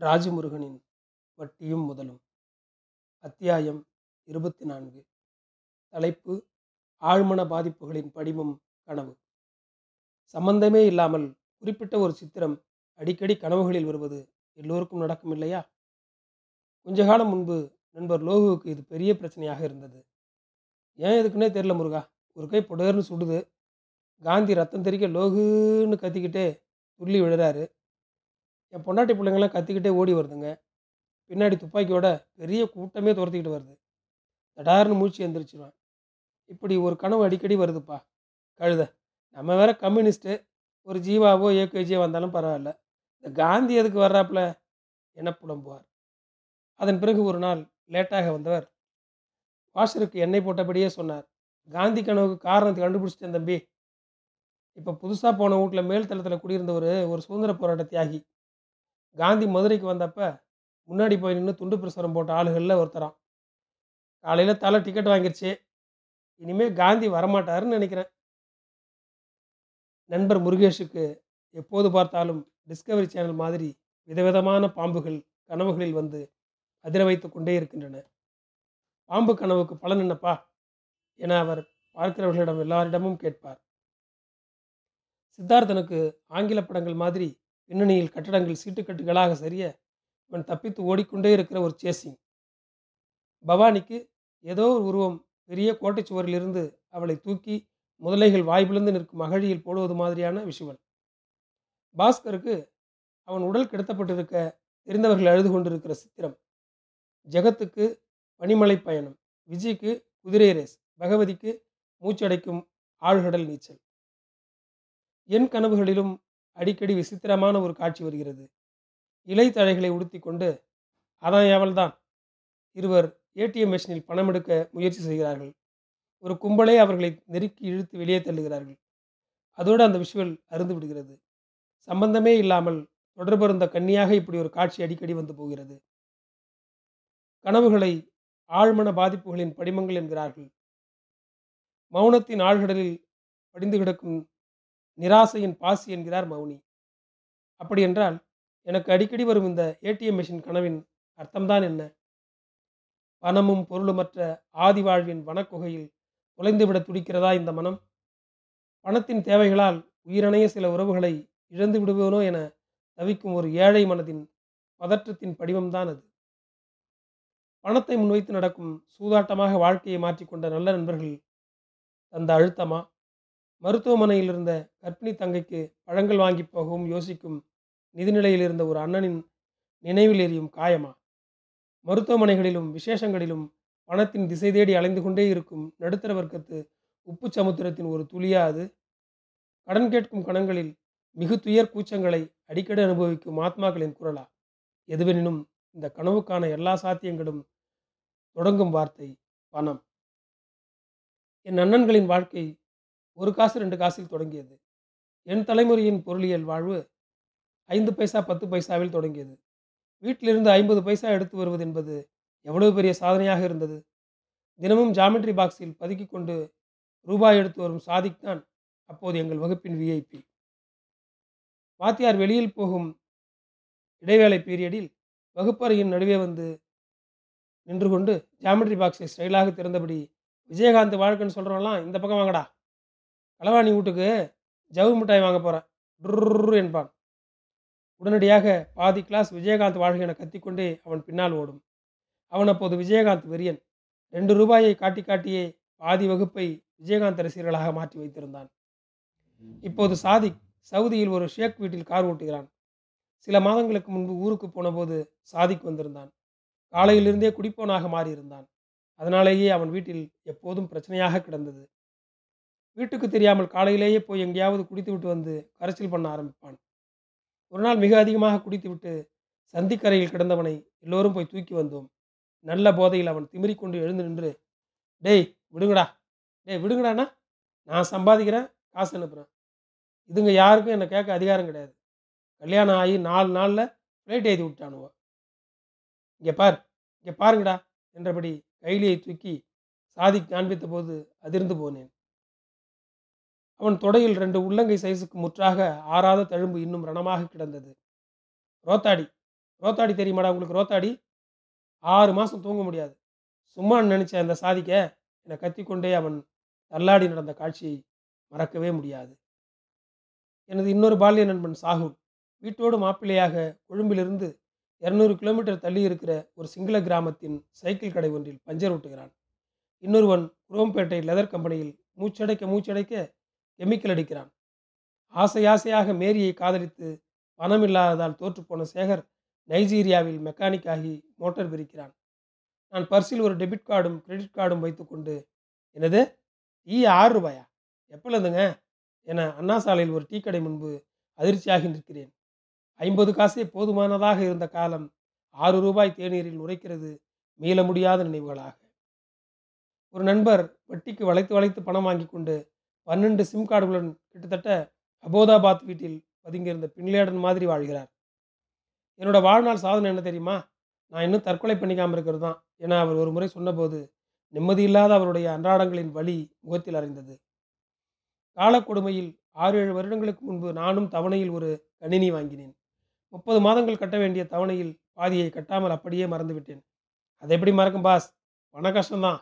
ராஜமுருகனின் வட்டியும் முதலும். அத்தியாயம் இருபத்தி நான்கு தலைப்பு ஆழ்மன பாதிப்புகளின் படிமம் கனவு. சம்பந்தமே இல்லாமல் குறிப்பிட்ட ஒரு சித்திரம் அடிக்கடி கனவுகளில் வருவது எல்லோருக்கும் நடக்கும் இல்லையா? கொஞ்ச காலம் முன்பு நண்பர் லோகுவுக்கு இது பெரிய பிரச்சனையாக இருந்தது. ஏன் எதுக்குன்னே தெரில முருகா. ஒரு கை புடர்னு சுடுது. காந்தி ரத்தம் தெரிக்க லோகுன்னு கத்திக்கிட்டே துள்ளி விழுறாரு. என் பொண்டாட்டி பிள்ளைங்களாம் கத்திக்கிட்டே ஓடி வருதுங்க. பின்னாடி துப்பாக்கியோட பெரிய கூட்டமே துரத்திக்கிட்டு வருது. தடார்னு மூச்சு எந்திரிச்சிருவேன். இப்படி ஒரு கனவு அடிக்கடி வருதுப்பா. கழுத. நம்ம வேற கம்யூனிஸ்ட்டு. ஒரு ஜீவாவோ ஏகேஜியோ வந்தாலும் பரவாயில்ல. இந்த காந்தி எதுக்கு வர்றாப்புல? என புலம்புவார்? அதன் பிறகு ஒரு நாள் லேட்டாக வந்தவர் வாஷருக்கு எண்ணெய் போட்டபடியே சொன்னார். காந்தி கனவுக்கு காரணத்தை கண்டுபிடிச்சிட்டேன் தம்பி. இப்போ புதுசாக போன வீட்டில் மேல் குடியிருந்தவர் ஒரு ஒரு சுதந்திர போராட்ட தியாகி. காந்தி மதுரைக்கு வந்தப்ப முன்னாடி போய் நின்று துண்டு பிரசுரம் போட்ட ஆளுகளில் ஒருத்தரான் காலையில் தலை டிக்கெட் வாங்கிருச்சு. இனிமேல் காந்தி வரமாட்டாருன்னு நினைக்கிறேன். நண்பர் முருகேஷுக்கு எப்போது பார்த்தாலும் டிஸ்கவரி சேனல் மாதிரி விதவிதமான பாம்புகள் கனவுகளில் வந்து அதிர வைத்து கொண்டே இருக்கின்றன. பாம்பு கனவுக்கு பலன் என்னப்பா? என அவர் பார்க்கிறவர்களிடம் எல்லாரிடமும் கேட்பார். சித்தார்த்தனுக்கு ஆங்கில படங்கள் மாதிரி பின்னணியில் கட்டடங்கள் சீட்டுக்கட்டுகளாக சரிய இவன் தப்பித்து ஓடிக்கொண்டே இருக்கிற ஒரு சேசிங். பவானிக்கு ஏதோ ஒரு உருவம் பெரிய கோட்டை சுவரிலிருந்து அவளை தூக்கி முதலைகள் வாய்பிழந்து நிற்கும் அகழியில் போடுவது மாதிரியான விஷுவல். பாஸ்கருக்கு அவன் உடல் கிடத்தப்பட்டிருக்க தெரிந்தவர்கள் அழுது கொண்டிருக்கிற சித்திரம். ஜெகத்துக்கு பனிமலை பயணம் விஜய்க்கு குதிரை ரேஸ் பகவதிக்கு மூச்சடைக்கும் ஆழ்கடல் நீச்சல். என் கனவுகளிலும் அடிக்கடி விசித்திரமான ஒரு காட்சி வருகிறது. இலைத்தழைகளை உடுத்தி கொண்டு அதான் எவள்தான் இருவர் ஏடிஎம் மெஷினில் பணம் எடுக்க முயற்சி செய்கிறார்கள். ஒரு கும்பலே அவர்களை நெருக்கி இழுத்து வெளியே தள்ளுகிறார்கள். அதோடு அந்த விஷுவல் அருந்து விடுகிறது. சம்பந்தமே இல்லாமல் தொடர்பருந்த கன்னியாக இப்படி ஒரு காட்சி அடிக்கடி வந்து போகிறது. கனவுகளை ஆழ்மன பாதிப்புகளின் படிமங்கள் என்கிறார்கள். மௌனத்தின் ஆழ்கடலில் படிந்து கிடக்கும் நிராசையின் பாசி என்கிறார் மௌனி. அப்படி என்றால் எனக்கு அடிக்கடி வரும் இந்த ஏடிஎம் மிஷின் கனவின் அர்த்தம்தான் என்ன? பணமும் பொருளுமற்ற ஆதி வாழ்வின் வனக்குகையில் தொலைந்துவிட துடிக்கிறதா இந்த மனம்? பணத்தின் தேவைகளால் உயிரணைய சில உறவுகளை இழந்து விடுவேனோ என தவிக்கும் ஒரு ஏழை மனதின் பதற்றத்தின் படிவம்தான் அது. பணத்தை முன்வைத்து நடக்கும் சூதாட்டமாக வாழ்க்கையை மாற்றிக்கொண்ட நல்ல நண்பர்கள் தந்த அழுத்தமா? மருத்துவமனையில் இருந்த கர்ப்பிணி தங்கைக்கு பழங்கள் வாங்கி போகவும் யோசிக்கும் நிதிநிலையில் இருந்த ஒரு அண்ணனின் நினைவில் எரியும் காயமா? மருத்துவமனைகளிலும் விசேஷங்களிலும் பணத்தின் திசை தேடி அலைந்து கொண்டே இருக்கும் நடுத்தர வர்க்கத்து உப்பு சமுத்திரத்தின் ஒரு துளியா அது? கடன் கேட்கும் கணங்களில் மிகு துயர் கூச்சங்களை அடிக்கடி அனுபவிக்கும் ஆத்மாக்களின் குரலா? எதுவெனினும் இந்த கனவுக்கான எல்லா சாத்தியங்களும் தொடங்கும் வார்த்தை பணம். என் அண்ணன்களின் வாழ்க்கை ஒரு காசு ரெண்டு காசில் தொடங்கியது. என் தலைமுறையின் பொருளியல் வாழ்வு ஐந்து பைசா பத்து பைசாவில் தொடங்கியது. வீட்டிலிருந்து ஐம்பது பைசா எடுத்து வருவது என்பது எவ்வளவு பெரிய சாதனையாக இருந்தது. தினமும் ஜாமெட்ரி பாக்ஸில் பதுக்கி கொண்டு ரூபாய் எடுத்து வரும் சாதிக் தான் அப்போது எங்கள் வகுப்பின் விஐபி வாத்தியார் வெளியில் போகும் இடைவேளை பீரியடில் வகுப்பறையின் நடுவே வந்து நின்று கொண்டு ஜாமெட்ரி பாக்ஸை ஸ்டைலாக திறந்தபடி விஜயகாந்த் வாழ்க்கைன்னு சொல்கிறோம்லாம் இந்த பக்கம் வாங்கடா களவாணி வீட்டுக்கு ஜவு மிட்டாய் வாங்க போகிறேன் டுர்ரு என்பான். உடனடியாக பாதி கிளாஸ் விஜயகாந்த் வாழ்க என கத்திக்கொண்டே அவன் பின்னால் ஓடும். அவன் அப்போது விஜயகாந்த் வெறியன். ரெண்டு ரூபாயை காட்டி காட்டியே பாதி வகுப்பை விஜயகாந்த் ரசிகர்களாக மாற்றி வைத்திருந்தான். இப்போது சாதிக் சவுதியில் ஒரு ஷேக் வீட்டில் கார் ஓட்டுகிறான். சில மாதங்களுக்கு முன்பு ஊருக்கு போனபோது சாதிக் வந்திருந்தான். காலையிலிருந்தே குடிப்போனாக மாறியிருந்தான். அதனாலேயே அவன் வீட்டில் எப்போதும் பிரச்சனையாக கிடந்தது. வீட்டுக்கு தெரியாமல் காலையிலேயே போய் எங்கேயாவது குடித்து விட்டு வந்து கரைச்சல் பண்ண ஆரம்பிப்பான். ஒரு நாள் மிக அதிகமாக குடித்துவிட்டு சந்திக்கரையில் கிடந்தவனை எல்லோரும் போய் தூக்கி வந்தோம். நல்ல போதையில் அவன் திமிரிக்கொண்டு எழுந்து நின்று டேய் விடுங்கடா. டேய் விடுங்கடாண்ணா. நான் சம்பாதிக்கிறேன் காசு அனுப்புகிறேன் இதுங்க யாருக்கும் என்னை கேட்க அதிகாரம் கிடையாது. கல்யாணம் ஆகி நாலு நாளில் ஃப்ளைட் எழுதி விட்டானுவோ. இங்கே பார் இங்கே பாருங்கடா என்றபடி கைலியை தூக்கி சாதி காண்பித்த போது அதிர்ந்து போனேன். அவன் தொடையில் ரெண்டு உள்ளங்கை சைஸுக்கு முற்றாக ஆறாத தழும்பு இன்னும் ரணமாக கிடந்தது. ரோத்தாடி ரோத்தாடி தெரியுமாடா உங்களுக்கு? ரோத்தாடி ஆறு மாதம் தூங்க முடியாது. சும்மா நினச்ச அந்த சாதிக்க என்னை கத்திக்கொண்டே அவன் தள்ளாடி நடந்த காட்சியை மறக்கவே முடியாது. எனது இன்னொரு பால்ய நண்பன் சாகுல் வீட்டோடு மாப்பிள்ளையாக கொழும்பிலிருந்து இரநூறு கிலோமீட்டர் தள்ளி இருக்கிற ஒரு சிங்கள கிராமத்தின் சைக்கிள் கடை ஒன்றில் பஞ்சர் ஓட்டுகிறான். இன்னொருவன் குரோம்பேட்டை லெதர் கம்பெனியில் மூச்சடைக்க மூச்சடைக்க கெமிக்கல் அடிக்கிறான். ஆசை ஆசையாக மேரியை காதலித்து பணம் இல்லாததால் தோற்றுப்போன சேகர் நைஜீரியாவில் மெக்கானிக் ஆகி மோட்டார் பிரிக்கிறான் நான் பர்சில் ஒரு டெபிட் கார்டும் கிரெடிட் கார்டும் வைத்துக்கொண்டு என்னது? டீ ஆறு ரூபாயா? எப்பொழுதுங்க? என அண்ணா சாலையில் ஒரு டீ கடை முன்பு அதிர்ச்சியாகி நிற்கிறேன். ஐம்பது காசே போதுமானதாக இருந்த காலம் ஆறு ரூபாய் தேநீரில் உரைக்கிறது மீள முடியாத நினைவுகளாக. ஒரு நண்பர் வட்டிக்கு வளைத்து வளைத்து பணம் வாங்கி கொண்டு பன்னெண்டு சிம் கார்டுகளுடன் கிட்டத்தட்ட அபோதாபாத் வீட்டில் பதுங்கியிருந்த பின்லேடன் மாதிரி வாழ்கிறார். என்னோட வாழ்நாள் சாதனை என்ன தெரியுமா? நான் இன்னும் தற்கொலை பண்ணிக்காமல் இருக்கிறது தான். என அவர் ஒரு முறை சொன்னபோது நிம்மதியில்லாத அவருடைய அன்றாடங்களின் வழி முகத்தில் அறிந்தது. காலக்கொடுமையில் ஆறு ஏழு வருடங்களுக்கு முன்பு நானும் தவணையில் ஒரு கணினி வாங்கினேன். முப்பது மாதங்கள் கட்ட வேண்டிய தவணையில் பாதியை கட்டாமல் அப்படியே மறந்துவிட்டேன். அதை எப்படி மறக்கும் பாஸ்? பண கஷ்டம்தான்.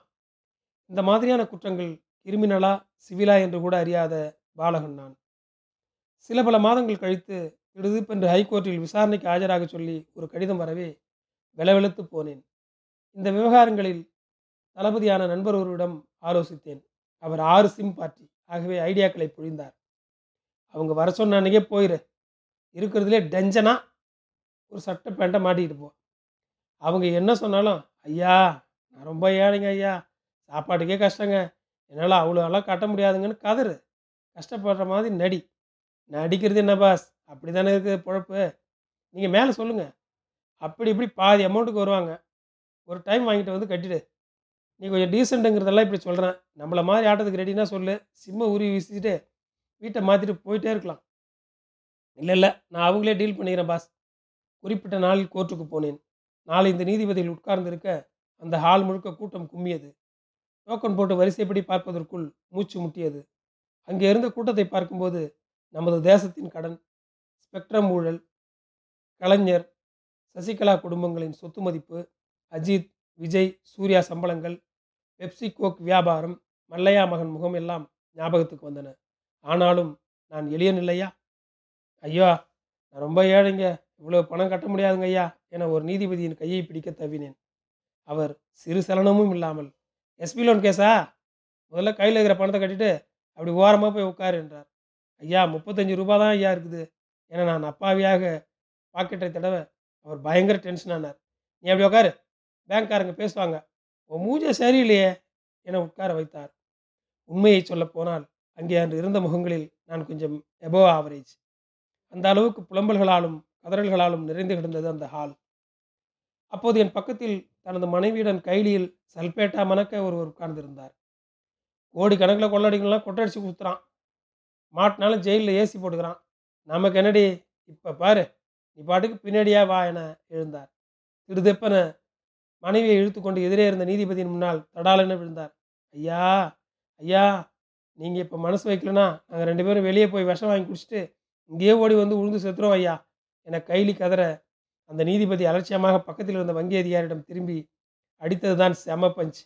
இந்த மாதிரியான குற்றங்கள் கிரிமினலா சிவிலா என்று கூட அறியாத பாலகன் நான். சில பல மாதங்கள் கழித்து திடுதிப்பென்று ஹைகோர்ட்டில் விசாரணைக்கு ஆஜராக சொல்லி ஒரு கடிதம் வரவே விளவெழுத்து போனேன். இந்த விவகாரங்களில் தளபதியான நண்பர் ஒருவரிடம் ஆலோசித்தேன். அவர் ஆறு சிம் பார்ட்டி ஆகவே ஐடியாக்களை பொழிந்தார். அவங்க வர சொன்ன அன்னைக்கே போயிரு. இருக்கிறதுலே டெஞ்சனா ஒரு சட்டை பேண்ட்டை மாட்டிக்கிட்டு போ. அவங்க என்ன சொன்னாலும் ஐயா நான் ரொம்ப ஏழைங்க ஐயா சாப்பாட்டுக்கே கஷ்டங்க. என்னால் அவ்வளோ எல்லாம் கட்ட முடியாதுங்கன்னு கதறு. கஷ்டப்படுற மாதிரி நடி. நடிக்கிறது என்ன பாஸ் அப்படி தானே இருக்குது பொழப்பு. நீங்கள் மேலே சொல்லுங்கள் அப்படி இப்படி பாதி அமௌண்ட்டுக்கு வருவாங்க. ஒரு டைம் வாங்கிட்டு வந்து கட்டிடு. நீ கொஞ்சம் டீசெண்ட்டுங்கிறதெல்லாம் இப்படி சொல்கிறேன் நம்மளை மாதிரி ஆட்டத்துக்கு ரெடினா சொல்லு. சிம்மை உருவி வீசிட்டு வீட்டை மாற்றிட்டு போயிட்டே இருக்கலாம். இல்லை இல்லை. நான் அவங்களே டீல் பண்ணிக்கிறேன் பாஸ் குறிப்பிட்ட நாளில் கோர்ட்டுக்கு போனேன். நாளை இந்த நீதிபதியில் உட்கார்ந்திருக்க அந்த ஹால் முழுக்க கூட்டம் கும்மியது. டோக்கன் போட்டு வரிசைப்படி பார்ப்பதற்குள் மூச்சு முட்டியது. அங்கே இருந்த கூட்டத்தை பார்க்கும்போது நமது தேசத்தின் கடன் ஸ்பெக்ட்ரம் ஊழல் கலைஞர் சசிகலா குடும்பங்களின் சொத்து மதிப்பு அஜித் விஜய் சூர்யா சம்பளங்கள் பெப்சி கோக் வியாபாரம் மல்லையா மகன் முகம் எல்லாம் ஞாபகத்துக்கு வந்தன. ஆனாலும் நான் எளியன் இல்லையா? ஐயா நான் ரொம்ப ஏழைங்க. இவ்வளோ பணம் கட்ட முடியாதுங்க ஐயா என ஒரு நீதிபதியின் கையை பிடிக்க தவினேன் அவர் சிறு சலனமும் இல்லாமல் எஸ்பி லோன் கேஸா? முதல்ல கையில் இருக்கிற பணத்தை கட்டிட்டு அப்படி ஓரமாக போய் உட்காரு என்றார் ஐயா முப்பத்தஞ்சு ரூபா தான் ஐயா இருக்குது. என நான் அப்பாவியாக பாக்கெட்டை தடவை அவர் பயங்கர டென்ஷன் ஆனார். நீ அப்படி உட்காரு. பேங்க்காரங்க பேசுவாங்க. உன் மூஞ்ச சரியில்லையே என உட்கார வைத்தார். உண்மையை சொல்ல போனால் அங்கே அன்று இருந்த முகங்களில் நான் கொஞ்சம் எபோ ஆவரேஜ் அந்த அளவுக்கு புலம்பல்களாலும் கதறல்களாலும் நிறைந்து கிடந்தது அந்த ஹால் அப்போது என் பக்கத்தில் தனது மனைவியுடன் கைலியில் சல்பேட்டா மணக்க ஒருவர் உட்கார்ந்திருந்தார். கோடி கணக்கில் கொள்ளடிக்கலாம் கொட்டடிச்சு கொடுத்துறான் மாட்டினாலும் ஜெயிலில் ஏசி போட்டுக்கிறான். நமக்கு என்னடி? இப்போ பாரு நீ பாட்டுக்கு பின்னாடியா வா என எழுந்தார். திருதெப்பன மனைவியை இழுத்து கொண்டு எதிரே இருந்த நீதிபதியின் முன்னால் தடாலென விழுந்தார். ஐயா ஐயா நீங்கள் இப்போ மனசு வைக்கலனா நாங்கள் ரெண்டு பேரும் வெளியே போய் விஷம் வாங்கி குடிச்சிட்டு இங்கேயே ஓடி வந்து உழுந்து செத்துறோம் ஐயா என கைலி கதற அந்த நீதிபதி அலட்சியமாக பக்கத்தில் இருந்த வங்கி அதிகாரியிடம் திரும்பி அடித்தது தான் செம பஞ்ச்.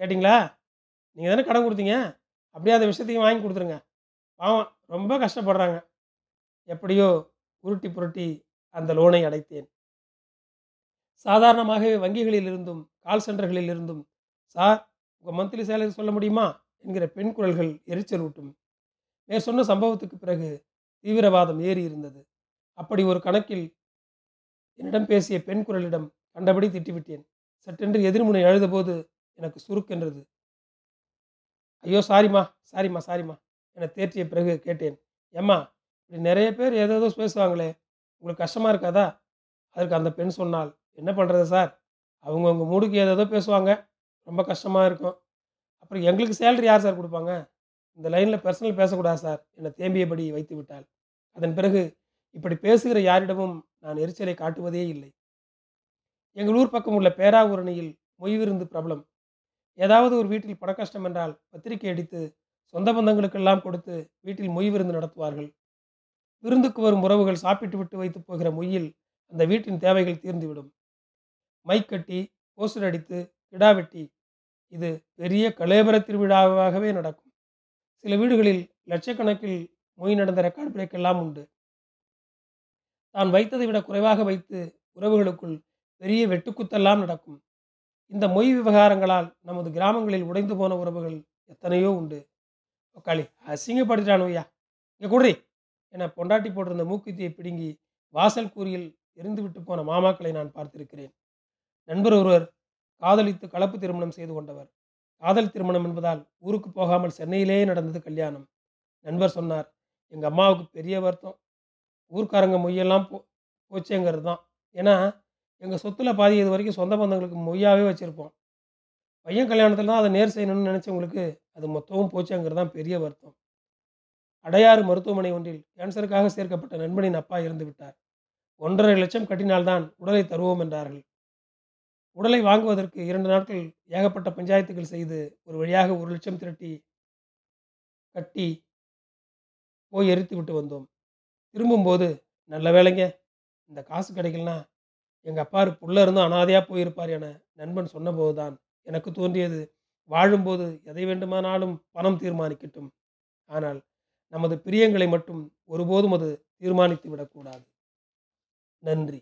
கேட்டிங்களா? நீங்கள் தானே கடன் கொடுத்தீங்க? அப்படியே அந்த விஷயத்தையும் வாங்கி கொடுத்துருங்க. பாவம் ரொம்ப கஷ்டப்படுறாங்க. எப்படியோ உருட்டி புரட்டி அந்த லோனை அடைத்தேன். சாதாரணமாகவே வங்கிகளில் இருந்தும் கால் சென்டர்களில் இருந்தும் சார் உங்கள் மந்த்லி சேலரி சொல்ல முடியுமா? என்கிற பெண் குரல்கள் எரிச்சல் ஊட்டும். மேற் சொன்ன சம்பவத்துக்கு பிறகு தீவிரவாதம் ஏறி இருந்தது அப்படி ஒரு கணக்கில் என்னிடம் பேசிய பெண் குரலிடம் கண்டபடி திட்டிவிட்டேன். சட்டென்று எதிர்முனை அழுதபோது எனக்கு சுருக்கென்றது ஐயோ சாரிம்மா சாரிம்மா சாரிம்மா என தேற்றிய பிறகு கேட்டேன். ஏம்மா இப்படி நிறைய பேர் ஏதேதோ பேசுவாங்களே உங்களுக்கு கஷ்டமாக இருக்காதா? அதற்கு அந்த பெண் சொன்னால் என்ன பண்ணுறது சார்? அவங்கவுங்க மூடுக்கு ஏதேதோ பேசுவாங்க ரொம்ப கஷ்டமாக இருக்கும். அப்புறம் எங்களுக்கு சேலரி யார் சார் கொடுப்பாங்க? இந்த லைனில் பர்சனல் பேசக்கூடாது சார் என்னை தேம்பியபடி வைத்து விட்டாள் அதன் பிறகு இப்படி பேசுகிற யாரிடமும் நான் எரிச்சலை காட்டுவதே இல்லை. எங்கள் ஊர் பக்கம் உள்ள பேராவூரணியில் மொய் விருந்து பிரபலம். ஏதாவது ஒரு வீட்டில் பண கஷ்டம் என்றால் பத்திரிகை அடித்து சொந்த பந்தங்களுக்கெல்லாம் கொடுத்து வீட்டில் மொய் விருந்து நடத்துவார்கள். விருந்துக்கு வரும் உறவுகள் சாப்பிட்டு விட்டு வைத்து போகிற மொய்யில் அந்த வீட்டின் தேவைகள் தீர்ந்துவிடும். மை கட்டி போஸ்டர் அடித்து கிடா வெட்டி இது பெரிய கலேபர திருவிழாவாகவே நடக்கும். சில வீடுகளில் லட்சக்கணக்கில் மொய் நடந்த ரெக்கார்ட் பிரேக் எல்லாம் உண்டு. தான் வைத்ததை விட குறைவாக வைத்து உறவுகளுக்குள் பெரிய வெட்டுக்குத்தெல்லாம் நடக்கும். இந்த மொய் விவகாரங்களால் நமது கிராமங்களில் உடைந்து போன உறவுகள் எத்தனையோ உண்டு. உக்காளி அசிங்கப்படுத்திட்டான் ஐயா? இங்கே குடுறி. என பொண்டாட்டி போட்டிருந்த மூக்குத்தியை பிடுங்கி வாசல் கூறியில் எரிந்துவிட்டு போன மாமாக்களை நான் பார்த்திருக்கிறேன். நண்பர் ஒருவர் காதலித்து கலப்பு திருமணம் செய்து கொண்டவர். காதல் திருமணம் என்பதால் ஊருக்கு போகாமல் சென்னையிலேயே நடந்தது கல்யாணம். நண்பர் சொன்னார் எங்கள் அம்மாவுக்கு பெரிய வருத்தம். ஊர்க்காரங்க மொய்யெல்லாம் போ போச்சேங்கிறது தான் ஏன்னா எங்கள் சொத்தில் பாதி இது வரைக்கும் சொந்த பந்தங்களுக்கு மொய்யாவே வச்சுருப்போம். பையன் கல்யாணத்தில் தான் அதை நேர் செய்யணும்னு நினச்சவங்களுக்கு அது மொத்தமும் போச்சுங்கிறது தான் பெரிய வருத்தம். அடையாறு மருத்துவமனை ஒன்றில் கேன்சருக்காக சேர்க்கப்பட்ட நண்பனின் அப்பா இறந்து விட்டார். ஒன்றரை லட்சம் கட்டினால்தான் உடலை தருவோம் என்றார்கள். உடலை வாங்குவதற்கு இரண்டு நாட்கள் ஏகப்பட்ட பஞ்சாயத்துகள் செய்து ஒரு வழியாக ஒரு லட்சம் திரட்டி கட்டி போய் எரித்து விட்டு வந்தோம். திரும்பும்போது நல்ல வேலைங்க இந்த காசு கிடைக்கலனா எங்கள் அப்பா புள்ள இருந்தும் அனாதையாக போயிருப்பார் என நண்பன் சொன்னபோது தான் எனக்கு தோன்றியது. வாழும்போது எதை வேண்டுமானாலும் பணம் தீர்மானிக்கட்டும். ஆனால் நமது பிரியங்களை மட்டும் ஒருபோதும் அது தீர்மானித்து விடக்கூடாது நன்றி.